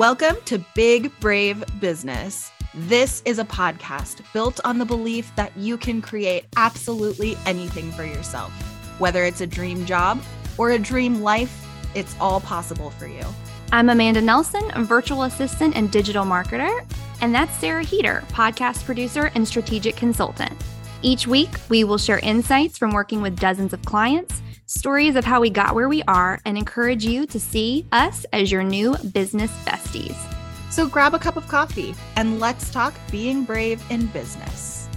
Welcome to Big Brave Business. This is a podcast built on the belief that you can create absolutely anything for yourself. Whether it's a dream job or a dream life, it's all possible for you. I'm Amanda Nelson, a virtual assistant and digital marketer. And that's Sarah Heeter, podcast producer and strategic consultant. Each week, we will share insights from working with dozens of clients, stories of how we got where we are, and encourage you to see us as your new business besties. So grab a cup of coffee and let's talk being brave in business.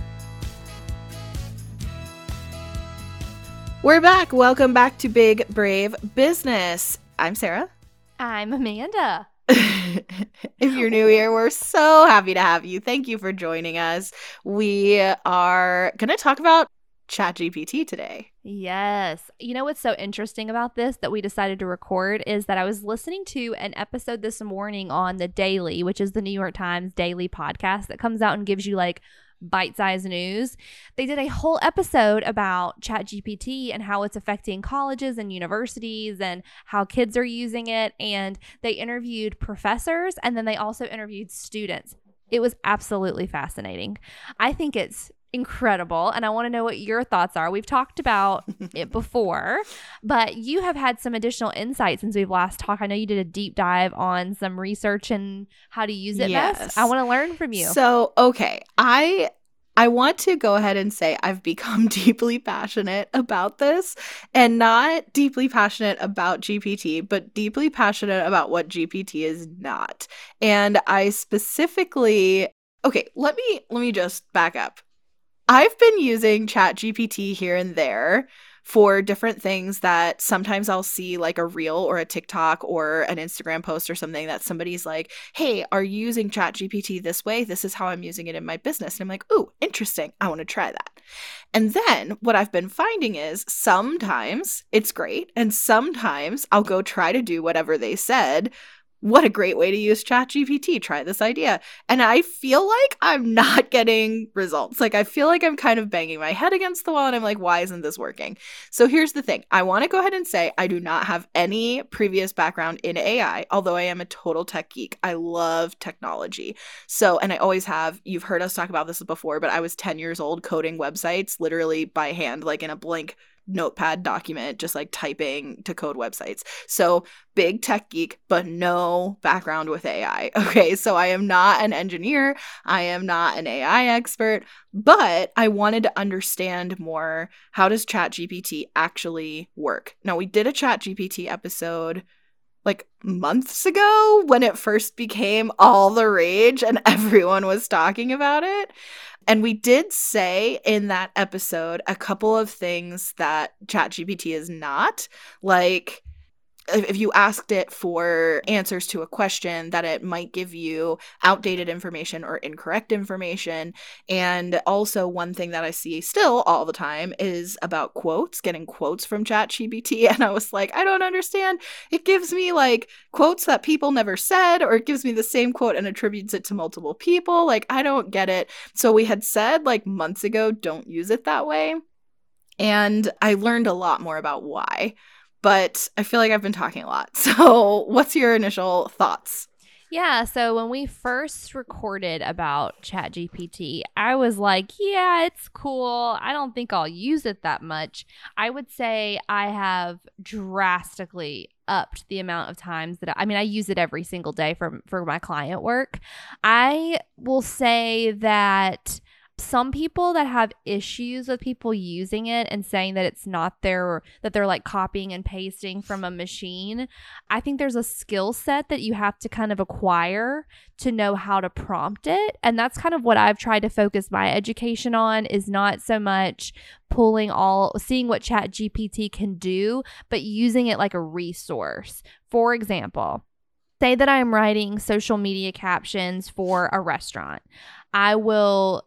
We're back. Welcome back to Big Brave Business. I'm Sarah. I'm Amanda. if you're new here, we're so happy to have you. Thank you for joining us. We are going to talk about ChatGPT today. Yes. You know what's so interesting about this that we decided to record is that I was listening to an episode this morning on The Daily, which is the New York Times daily podcast that comes out and gives you like bite sized news. They did a whole episode about ChatGPT and how it's affecting colleges and universities and how kids are using it. And they interviewed professors and then they also interviewed students. It was absolutely fascinating. I think it's incredible and I want to know what your thoughts are. We've talked about it before, but you have had some additional insight since we've last talked. I know you did a deep dive on some research and how to use it yes. best. I want to learn from you. So, okay, I I want to go ahead and say I've become deeply passionate about this and not deeply passionate about GPT, but deeply passionate about what GPT is not. And I specifically Okay, let me let me just back up. I've been using ChatGPT here and there for different things that sometimes I'll see like a reel or a TikTok or an Instagram post or something that somebody's like, hey, are you using ChatGPT this way? This is how I'm using it in my business. And I'm like, ooh, interesting. I want to try that. And then what I've been finding is sometimes it's great. And sometimes I'll go try to do whatever they said, what a great way to use ChatGPT. Try this idea. And I feel like I'm not getting results. Like, I feel like I'm kind of banging my head against the wall and I'm like, why isn't this working? So, here's the thing I want to go ahead and say I do not have any previous background in AI, although I am a total tech geek. I love technology. So, and I always have. You've heard us talk about this before, but I was 10 years old coding websites literally by hand, like in a blank notepad document just like typing to code websites. So, big tech geek, but no background with AI. Okay, so I am not an engineer, I am not an AI expert, but I wanted to understand more how does ChatGPT actually work. Now, we did a ChatGPT episode like months ago when it first became all the rage and everyone was talking about it. And we did say in that episode a couple of things that ChatGPT is not, like if you asked it for answers to a question that it might give you outdated information or incorrect information. And also one thing that i see still all the time is about quotes getting quotes from chat ChatGPT. And i was like i don't understand. It gives me like quotes that people never said or it gives me the same quote and attributes it to multiple people. Like i don't get it. So we had said like months ago don't use it that way. And i learned a lot more about why but I feel like I've been talking a lot. So, what's your initial thoughts? Yeah, so when we first recorded about ChatGPT, I was like, yeah, it's cool. I don't think I'll use it that much. I would say I have drastically upped the amount of times that I, I mean I use it every single day for for my client work. I will say that some people that have issues with people using it and saying that it's not their that they're like copying and pasting from a machine i think there's a skill set that you have to kind of acquire to know how to prompt it. And that's kind of what i've tried to focus my education on is not so much pulling all seeing what chat gpt can do but using it like a resource. For example say that i'm writing social media captions for a restaurant. I will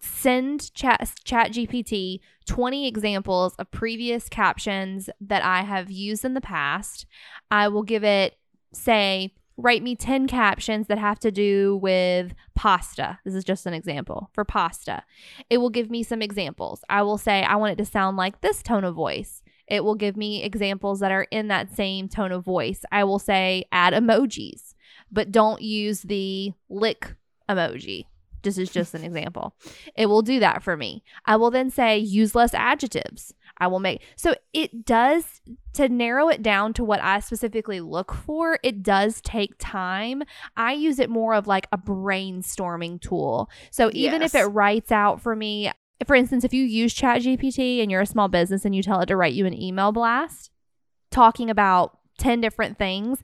send chat, chat gpt 20 examples of previous captions that i have used in the past. I will give it say write me 10 captions that have to do with pasta. This is just an example for pasta. It will give me some examples. I will say i want it to sound like this tone of voice. It will give me examples that are in that same tone of voice. I will say add emojis but don't use the lick emoji. This is just an example. It will do that for me. I will then say use less adjectives. I will make so it does to narrow it down to what I specifically look for. It does take time. I use it more of like a brainstorming tool. So even yes. if it writes out for me, for instance, if you use ChatGPT and you're a small business and you tell it to write you an email blast talking about 10 different things,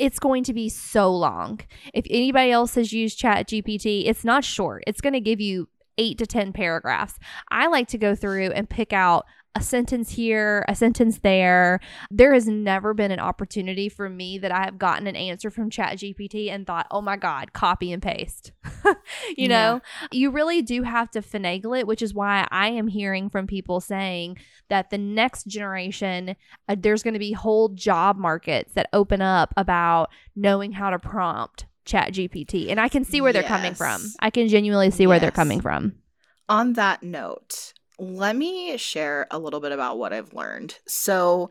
it's going to be so long. If anybody else has used Chat GPT, it's not short. It's going to give you eight to 10 paragraphs. I like to go through and pick out a sentence here, a sentence there. There has never been an opportunity for me that I have gotten an answer from ChatGPT and thought, oh my God, copy and paste. you yeah. know, you really do have to finagle it, which is why I am hearing from people saying that the next generation, uh, there's going to be whole job markets that open up about knowing how to prompt ChatGPT. And I can see where yes. they're coming from. I can genuinely see where yes. they're coming from. On that note, let me share a little bit about what I've learned. So,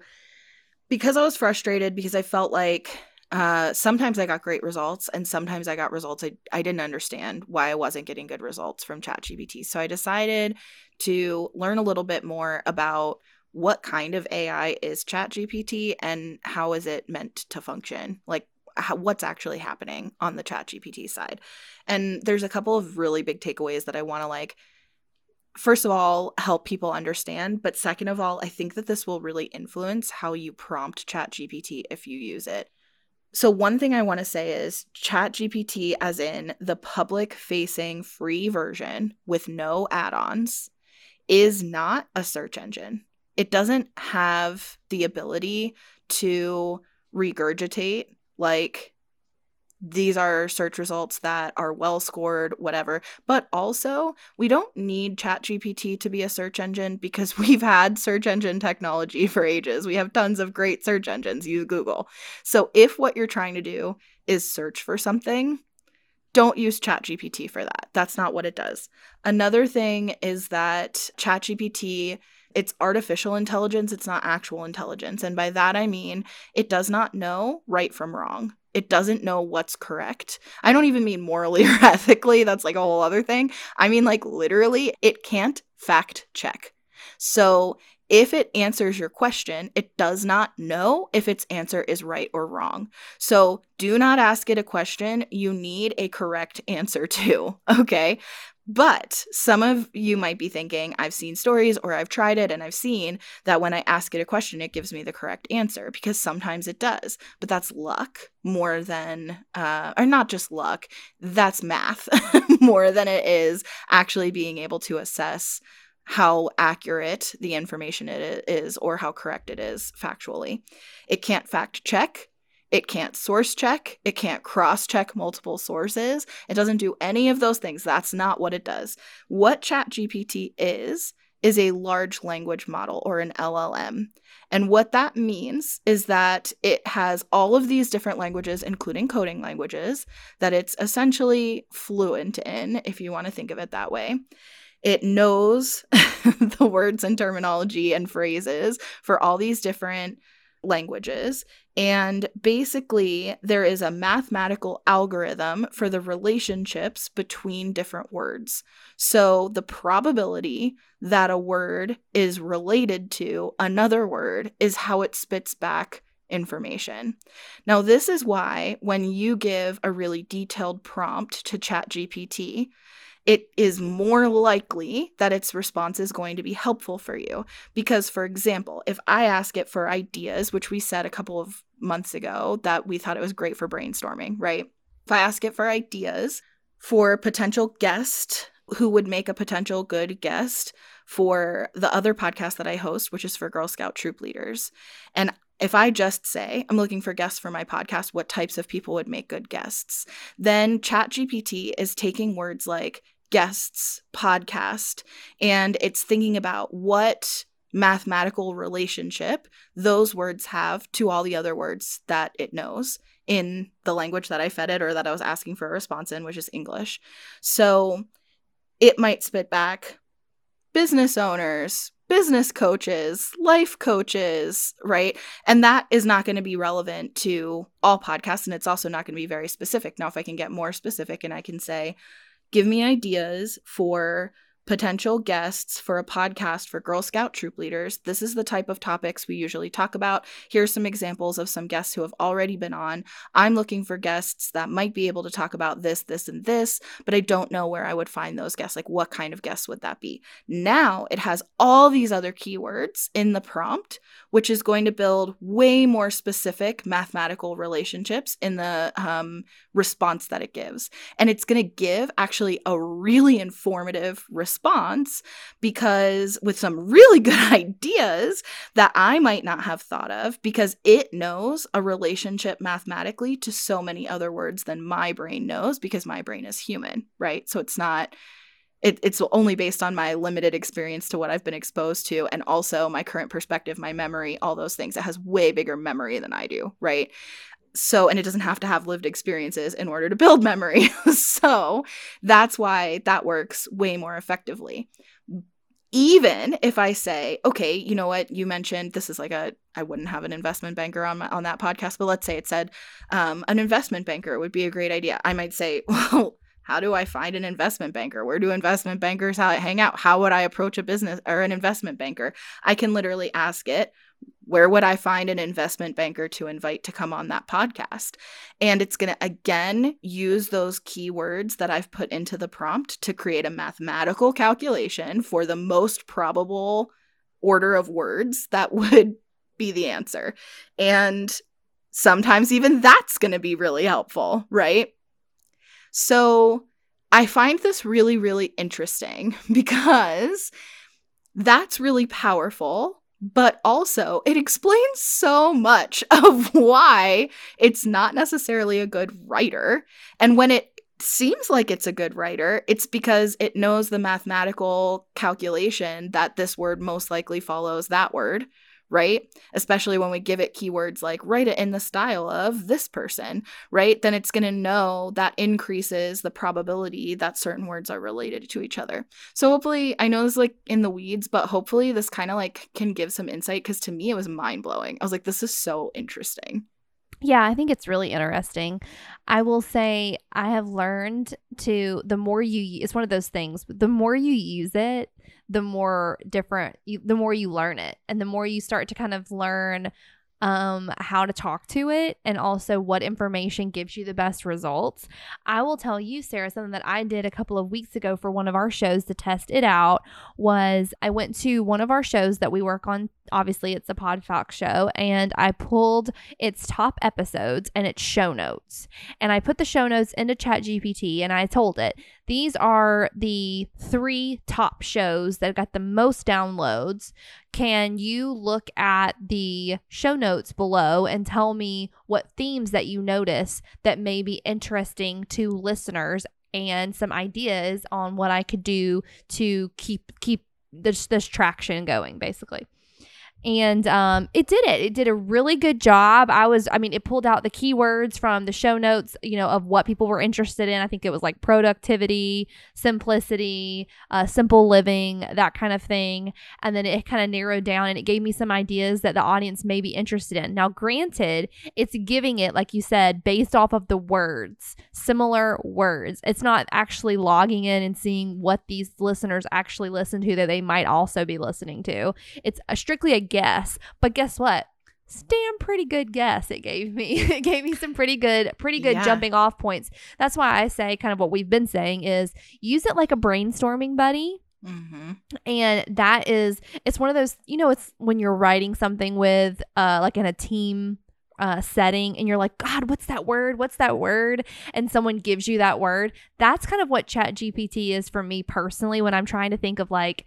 because I was frustrated, because I felt like uh, sometimes I got great results and sometimes I got results I, I didn't understand why I wasn't getting good results from ChatGPT. So, I decided to learn a little bit more about what kind of AI is ChatGPT and how is it meant to function? Like, how, what's actually happening on the ChatGPT side. And there's a couple of really big takeaways that I want to like first of all help people understand but second of all i think that this will really influence how you prompt chat gpt if you use it. So one thing i want to say is chat gpt as in the public facing free version with no add-ons is not a search engine. It doesn't have the ability to regurgitate like these are search results that are well scored, whatever. But also, we don't need ChatGPT to be a search engine because we've had search engine technology for ages. We have tons of great search engines, use Google. So if what you're trying to do is search for something, don't use ChatGPT for that. That's not what it does. Another thing is that ChatGPT it's artificial intelligence, it's not actual intelligence. And by that I mean it does not know right from wrong it doesn't know what's correct. I don't even mean morally or ethically, that's like a whole other thing. I mean, like, literally, it can't fact check. So if it answers your question, it does not know if its answer is right or wrong. So do not ask it a question you need a correct answer to, okay? But some of you might be thinking, I've seen stories or I've tried it and I've seen that when I ask it a question, it gives me the correct answer because sometimes it does. But that's luck more than, uh, or not just luck, that's math more than it is actually being able to assess how accurate the information it is or how correct it is factually. It can't fact check it can't source check. It can't cross check multiple sources. It doesn't do any of those things. That's not what it does. What ChatGPT is, is a large language model or an LLM. And what that means is that it has all of these different languages, including coding languages, that it's essentially fluent in, if you want to think of it that way. It knows the words and terminology and phrases for all these different languages. And basically, there is a mathematical algorithm for the relationships between different words. So, the probability that a word is related to another word is how it spits back information. Now, this is why when you give a really detailed prompt to ChatGPT, it is more likely that its response is going to be helpful for you. Because, for example, if I ask it for ideas, which we said a couple of months ago that we thought it was great for brainstorming, right? If I ask it for ideas for potential guest who would make a potential good guest for the other podcast that I host, which is for Girl Scout troop leaders. And if I just say, I'm looking for guests for my podcast, what types of people would make good guests? Then ChatGPT is taking words like guests, podcast, and it's thinking about what mathematical relationship those words have to all the other words that it knows in the language that I fed it or that I was asking for a response in, which is English. So it might spit back business owners, business coaches, life coaches, right? And that is not going to be relevant to all podcasts. And it's also not going to be very specific. Now, if I can get more specific and I can say, give me ideas for potential guests for a podcast for Girl Scout troop leaders. This is the type of topics we usually talk about. Here's some examples of some guests who have already been on. I'm looking for guests that might be able to talk about this, this, and this, but I don't know where I would find those guests. Like, what kind of guests would that be? Now it has all these other keywords in the prompt, which is going to build way more specific mathematical relationships in the um, response that it gives. And it's going to give actually a really informative response response because with some really good ideas that I might not have thought of because it knows a relationship mathematically to so many other words than my brain knows because my brain is human, right? So it's not it, it's only based on my limited experience to what I've been exposed to and also my current perspective, my memory, all those things. It has way bigger memory than I do, right? So and it doesn't have to have lived experiences in order to build memory. So that's why that works way more effectively. Even if i say okay you know what? You mentioned this is like a i wouldn't have an investment banker on my, on that podcast but let's say it said um, an investment banker would be a great idea. I might say well how do i find an investment banker? Where do investment bankers hang out? How would i approach a business or an investment banker? I can literally ask it where would I find an investment banker to invite to come on that podcast? And it's going to again use those keywords that I've put into the prompt to create a mathematical calculation for the most probable order of words that would be the answer. And sometimes even that's going to be really helpful, right? So I find this really, really interesting because that's really powerful but also it explains so much of why it's not necessarily a good writer. And when it seems like it's a good writer, it's because it knows the mathematical calculation that this word most likely follows that word, right? Especially when we give it keywords like write it in the style of this person, right? Then it's going to know that increases the probability that certain words are related to each other. So hopefully, I know this is like in the weeds, but hopefully this kind of like can give some insight because to me it was mind blowing. I was like, this is so interesting. Yeah, I think it's really interesting. I will say I have learned to the more you it's one of those things, the more you use it, the more different you, the more you learn it and the more you start to kind of learn um how to talk to it and also what information gives you the best results. I will tell you Sarah something that I did a couple of weeks ago for one of our shows to test it out was I went to one of our shows that we work on obviously it's a podfox show and i pulled its top episodes and its show notes. And i put the show notes into chat gpt and i told it these are the three top shows that got the most downloads. Can you look at the show notes below and tell me what themes that you notice that may be interesting to listeners and some ideas on what I could do to keep keep this this traction going basically and um, it did it. It did a really good job. I was, I mean, it pulled out the keywords from the show notes, you know, of what people were interested in. I think it was like productivity, simplicity, uh, simple living, that kind of thing. And then it kind of narrowed down and it gave me some ideas that the audience may be interested in. Now, granted, it's giving it, like you said, based off of the words, similar words. It's not actually logging in and seeing what these listeners actually listen to that they might also be listening to. It's a, strictly a guess. But guess what? damn pretty good guess it gave me. it gave me some pretty good, pretty good yeah. jumping off points. That's why I say kind of what we've been saying is use it like a brainstorming buddy. Mm-hmm. And that is, it's one of those, you know, it's when you're writing something with, uh, like in a team uh, setting and you're like, God, what's that word? What's that word? And someone gives you that word. That's kind of what Chat GPT is for me personally when I'm trying to think of like,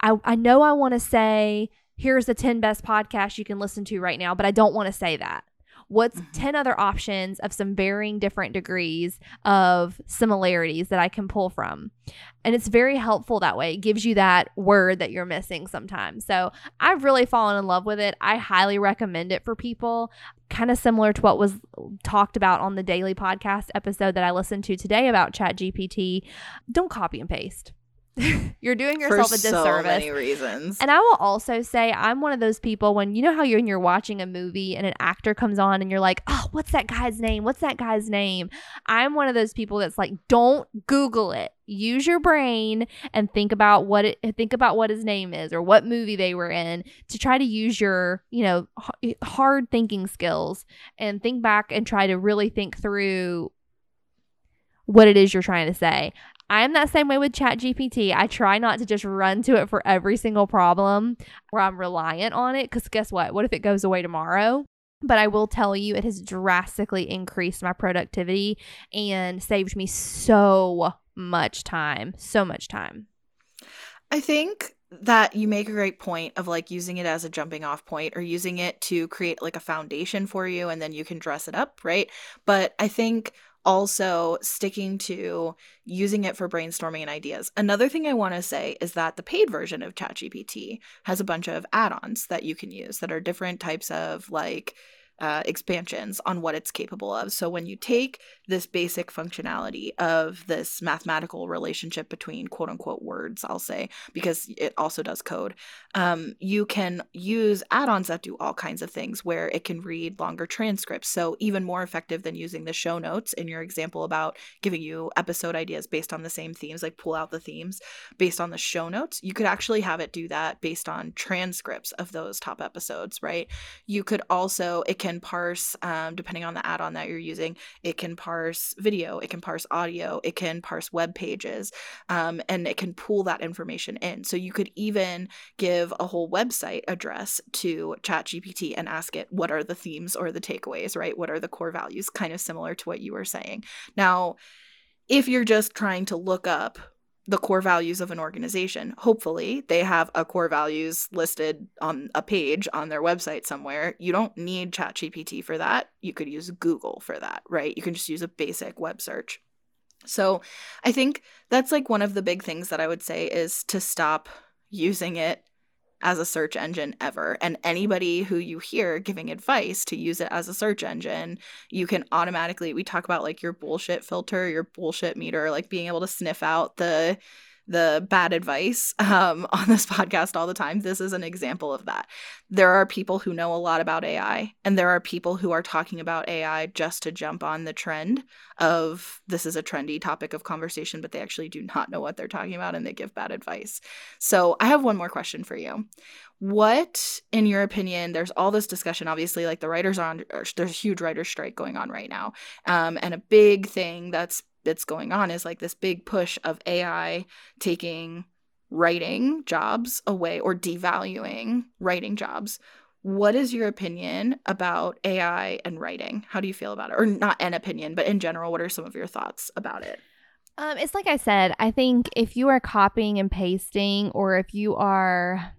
I, I know I want to say here's the 10 best podcasts you can listen to right now, but I don't want to say that. What's mm-hmm. 10 other options of some varying different degrees of similarities that I can pull from? And it's very helpful that way. It gives you that word that you're missing sometimes. So I've really fallen in love with it. I highly recommend it for people. Kind of similar to what was talked about on the daily podcast episode that I listened to today about Chat GPT. Don't copy and paste you're doing yourself For a disservice. so many reasons. And I will also say I'm one of those people when you know how you're when you're watching a movie and an actor comes on and you're like, "Oh, what's that guy's name? What's that guy's name?" I'm one of those people that's like, "Don't Google it. Use your brain and think about what it think about what his name is or what movie they were in to try to use your, you know, hard thinking skills and think back and try to really think through what it is you're trying to say. I'm that same way with ChatGPT. I try not to just run to it for every single problem where I'm reliant on it because guess what? What if it goes away tomorrow? But I will tell you, it has drastically increased my productivity and saved me so much time. So much time. I think that you make a great point of like using it as a jumping off point or using it to create like a foundation for you and then you can dress it up, right? But I think also sticking to using it for brainstorming and ideas. Another thing I want to say is that the paid version of ChatGPT has a bunch of add ons that you can use that are different types of like uh, expansions on what it's capable of. So when you take this basic functionality of this mathematical relationship between quote unquote words, I'll say, because it also does code, um, you can use add ons that do all kinds of things where it can read longer transcripts. So even more effective than using the show notes in your example about giving you episode ideas based on the same themes, like pull out the themes based on the show notes. You could actually have it do that based on transcripts of those top episodes, right? You could also, it can parse, um, depending on the add on that you're using, it can parse video, it can parse audio, it can parse web pages, um, and it can pull that information in. So you could even give a whole website address to ChatGPT and ask it, what are the themes or the takeaways, right? What are the core values? Kind of similar to what you were saying. Now, if you're just trying to look up the core values of an organization. Hopefully, they have a core values listed on a page on their website somewhere. You don't need ChatGPT for that. You could use Google for that, right? You can just use a basic web search. So, I think that's like one of the big things that I would say is to stop using it as a search engine ever. And anybody who you hear giving advice to use it as a search engine, you can automatically we talk about like your bullshit filter, your bullshit meter, like being able to sniff out the the bad advice um, on this podcast all the time. This is an example of that. There are people who know a lot about AI, and there are people who are talking about AI just to jump on the trend of this is a trendy topic of conversation, but they actually do not know what they're talking about and they give bad advice. So, I have one more question for you. What, in your opinion, there's all this discussion, obviously, like the writers are on, there's a huge writer's strike going on right now. Um, and a big thing that's that's going on is like this big push of AI taking writing jobs away or devaluing writing jobs. What is your opinion about AI and writing? How do you feel about it? Or not an opinion, but in general, what are some of your thoughts about it? Um, it's like I said, I think if you are copying and pasting or if you are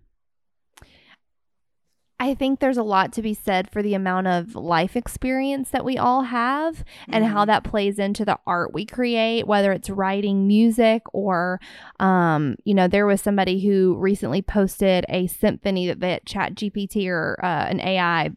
I think there's a lot to be said for the amount of life experience that we all have and how Mhm. that plays into the art we create, whether it's writing music or, um, you know, there was somebody who recently posted a symphony that, that Chat GPT or uh, an AI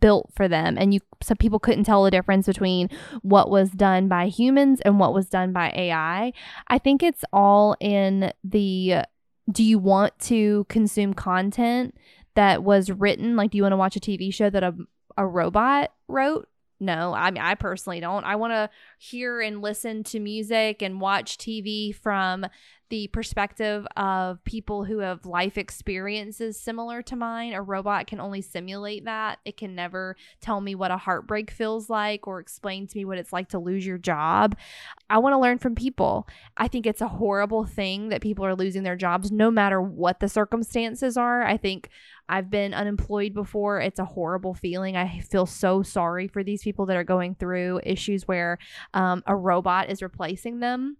built for them and you some people couldn't tell the difference between what was done by humans and what was done by AI. I think it's all in the do you want to consume content that was written like do you want to watch a tv show that a, a robot wrote? No i mean i personally don't. I want to hear and listen to music and watch tv from the perspective of people who have life experiences similar to mine a robot can only simulate that it can never tell me what a heartbreak feels like or explain to me what it's like to lose your job i want to learn from people i think it's a horrible thing that people are losing their jobs no matter what the circumstances are i think I've been unemployed before. It's a horrible feeling. I feel so sorry for these people that are going through issues where um, a robot is replacing them.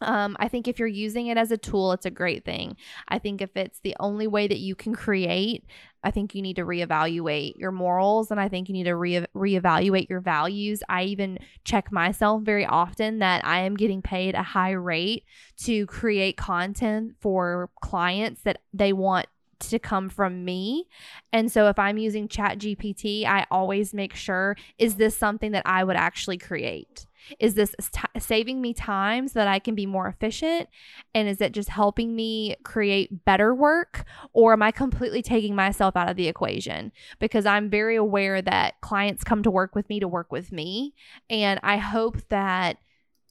Um, I think if you're using it as a tool, it's a great thing. I think if it's the only way that you can create, I think you need to reevaluate your morals and I think you need to re- reevaluate your values. I even check myself very often that I am getting paid a high rate to create content for clients that they want to come from me. And so if I'm using Chat GPT, I always make sure is this something that I would actually create? Is this t- saving me time so that I can be more efficient? And is it just helping me create better work? Or am I completely taking myself out of the equation? Because I'm very aware that clients come to work with me to work with me. And I hope that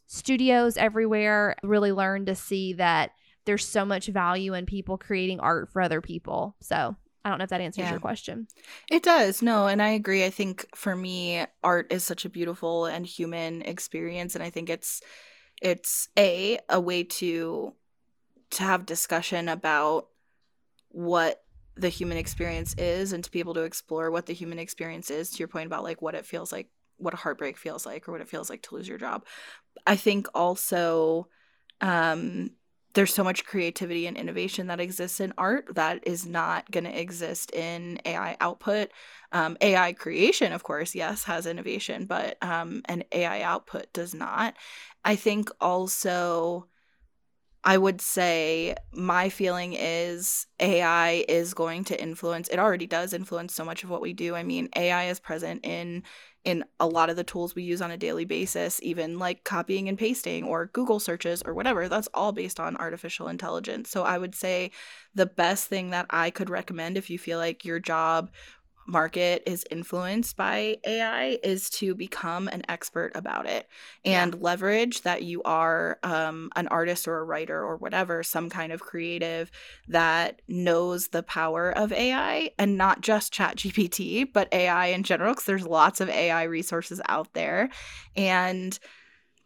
studios everywhere really learn to see that there's so much value in people creating art for other people. So I don't know if that answers yeah. your question. It does. No, and I agree. I think for me, art is such a beautiful and human experience, and I think it's it's a a way to to have discussion about what the human experience is and to be able to explore what the human experience is to your point about like what it feels like what a heartbreak feels like or what it feels like to lose your job i think also um there's so much creativity and innovation that exists in art that is not going to exist in AI output. Um, AI creation, of course, yes, has innovation, but um, an AI output does not. I think also, I would say my feeling is AI is going to influence, it already does influence so much of what we do. I mean, AI is present in in a lot of the tools we use on a daily basis, even like copying and pasting or Google searches or whatever, that's all based on artificial intelligence. So I would say the best thing that I could recommend if you feel like your job market is influenced by AI is to become an expert about it and yeah. leverage that you are um, an artist or a writer or whatever, some kind of creative that knows the power of AI and not just ChatGPT, but AI in general, because there's lots of AI resources out there. And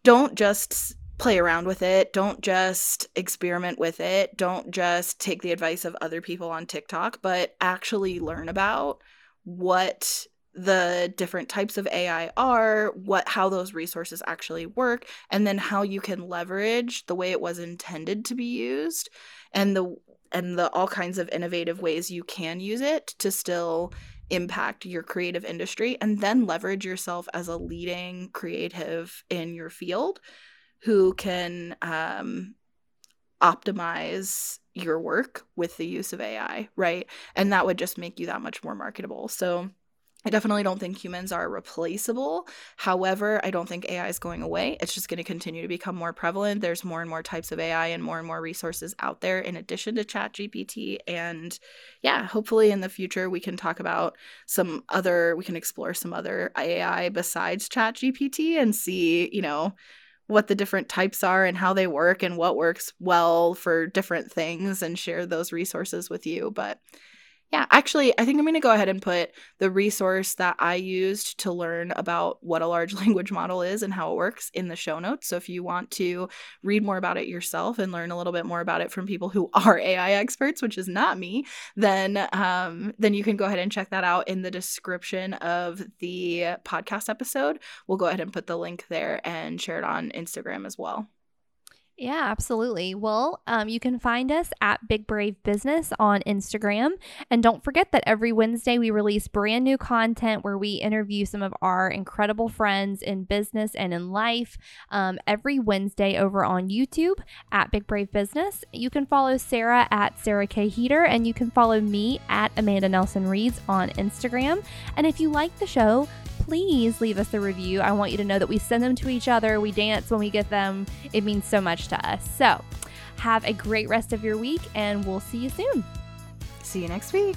don't just play around with it. Don't just experiment with it. Don't just take the advice of other people on TikTok, but actually learn about what the different types of AI are, what how those resources actually work, and then how you can leverage the way it was intended to be used and the and the all kinds of innovative ways you can use it to still impact your creative industry and then leverage yourself as a leading creative in your field who can um, optimize your work with the use of AI, right? And that would just make you that much more marketable. So I definitely don't think humans are replaceable. However, I don't think AI is going away. It's just going to continue to become more prevalent. There's more and more types of AI and more and more resources out there in addition to ChatGPT. And yeah, hopefully in the future we can talk about some other, we can explore some other AI besides ChatGPT and see, you know, what the different types are and how they work and what works well for different things and share those resources with you. But yeah, actually, I think I'm going to go ahead and put the resource that I used to learn about what a large language model is and how it works in the show notes. So if you want to read more about it yourself and learn a little bit more about it from people who are AI experts, which is not me, then um, then you can go ahead and check that out in the description of the podcast episode. We'll go ahead and put the link there and share it on Instagram as well. Yeah, absolutely. Well, um, you can find us at Big Brave Business on Instagram. And don't forget that every Wednesday we release brand new content where we interview some of our incredible friends in business and in life um, every Wednesday over on YouTube at Big Brave Business. You can follow Sarah at Sarah K. Heeter, and you can follow me at Amanda Nelson Reads on Instagram. And if you like the show, please leave us a review. I want you to know that we send them to each other. We dance when we get them. It means so much to us. So, have a great rest of your week, and we'll see you soon. See you next week.